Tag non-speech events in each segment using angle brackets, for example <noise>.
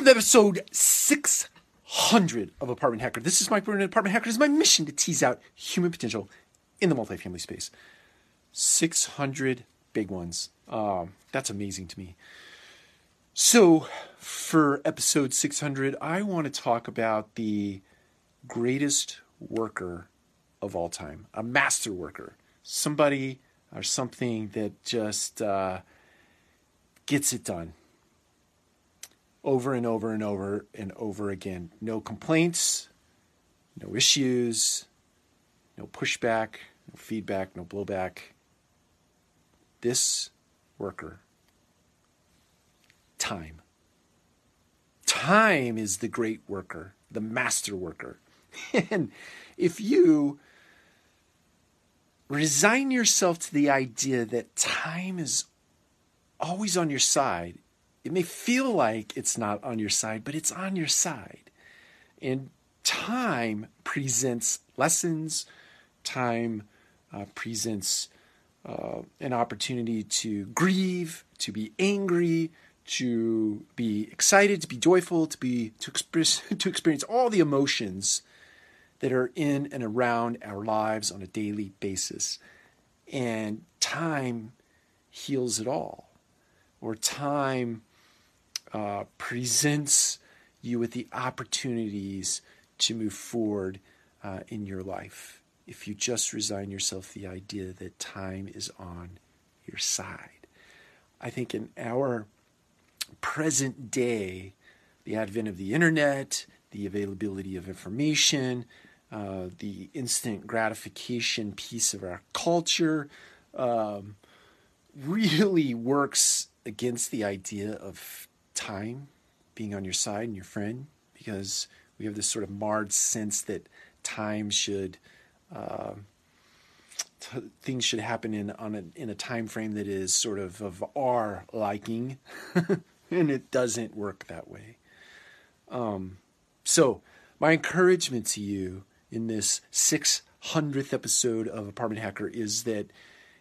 Welcome to episode 600 of Apartment Hacker. This is Mike Brewer, Apartment Hacker. It is my mission to tease out human potential in the multifamily space. 600 big ones. Um, that's amazing to me. So, for episode 600, I want to talk about the greatest worker of all time, a master worker, somebody or something that just uh, gets it done over and over and over and over again. No complaints, no issues, no pushback, no feedback, no blowback. This worker, time. Time is the great worker, the master worker. <laughs> And if you resign yourself to the idea that time is always on your side, it may feel like it's not on your side, but it's on your side. And time presents lessons, time uh, presents uh, an opportunity to grieve, to be angry, to be excited, to be joyful, to be to express <laughs> to experience all the emotions that are in and around our lives on a daily basis. And time heals it all. Or time uh, presents you with the opportunities to move forward uh, in your life if you just resign yourself to the idea that time is on your side. I think in our present day, the advent of the internet, the availability of information, uh, the instant gratification piece of our culture um, really works against the idea of time being on your side and your friend because we have this sort of marred sense that time should uh, t- things should happen in on a, in a time frame that is sort of of our liking <laughs> and it doesn't work that way. Um, so my encouragement to you in this 600th episode of apartment hacker is that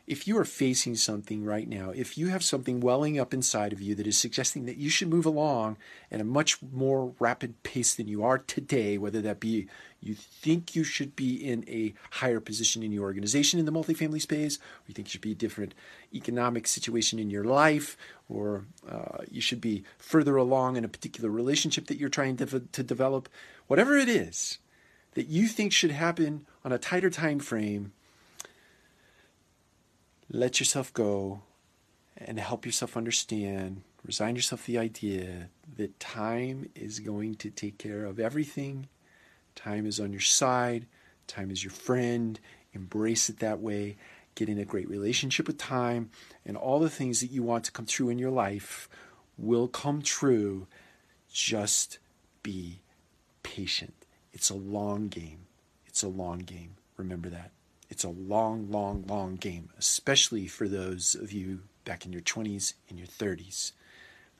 if you are facing something right now, if you have something welling up inside of you that is suggesting that you should move along at a much more rapid pace than you are today, whether that be you think you should be in a higher position in your organization in the multifamily space, or you think you should be a different economic situation in your life, or uh, you should be further along in a particular relationship that you're trying to, to develop, whatever it is that you think should happen on a tighter time frame let yourself go and help yourself understand, resign yourself the idea that time is going to take care of everything. Time is on your side, time is your friend. Embrace it that way. Get in a great relationship with time, and all the things that you want to come true in your life will come true. Just be patient. It's a long game. It's a long game. Remember that. It's a long, long, long game, especially for those of you back in your 20s and your 30s.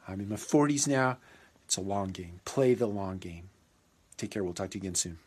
I'm in my 40s now. It's a long game. Play the long game. Take care. We'll talk to you again soon.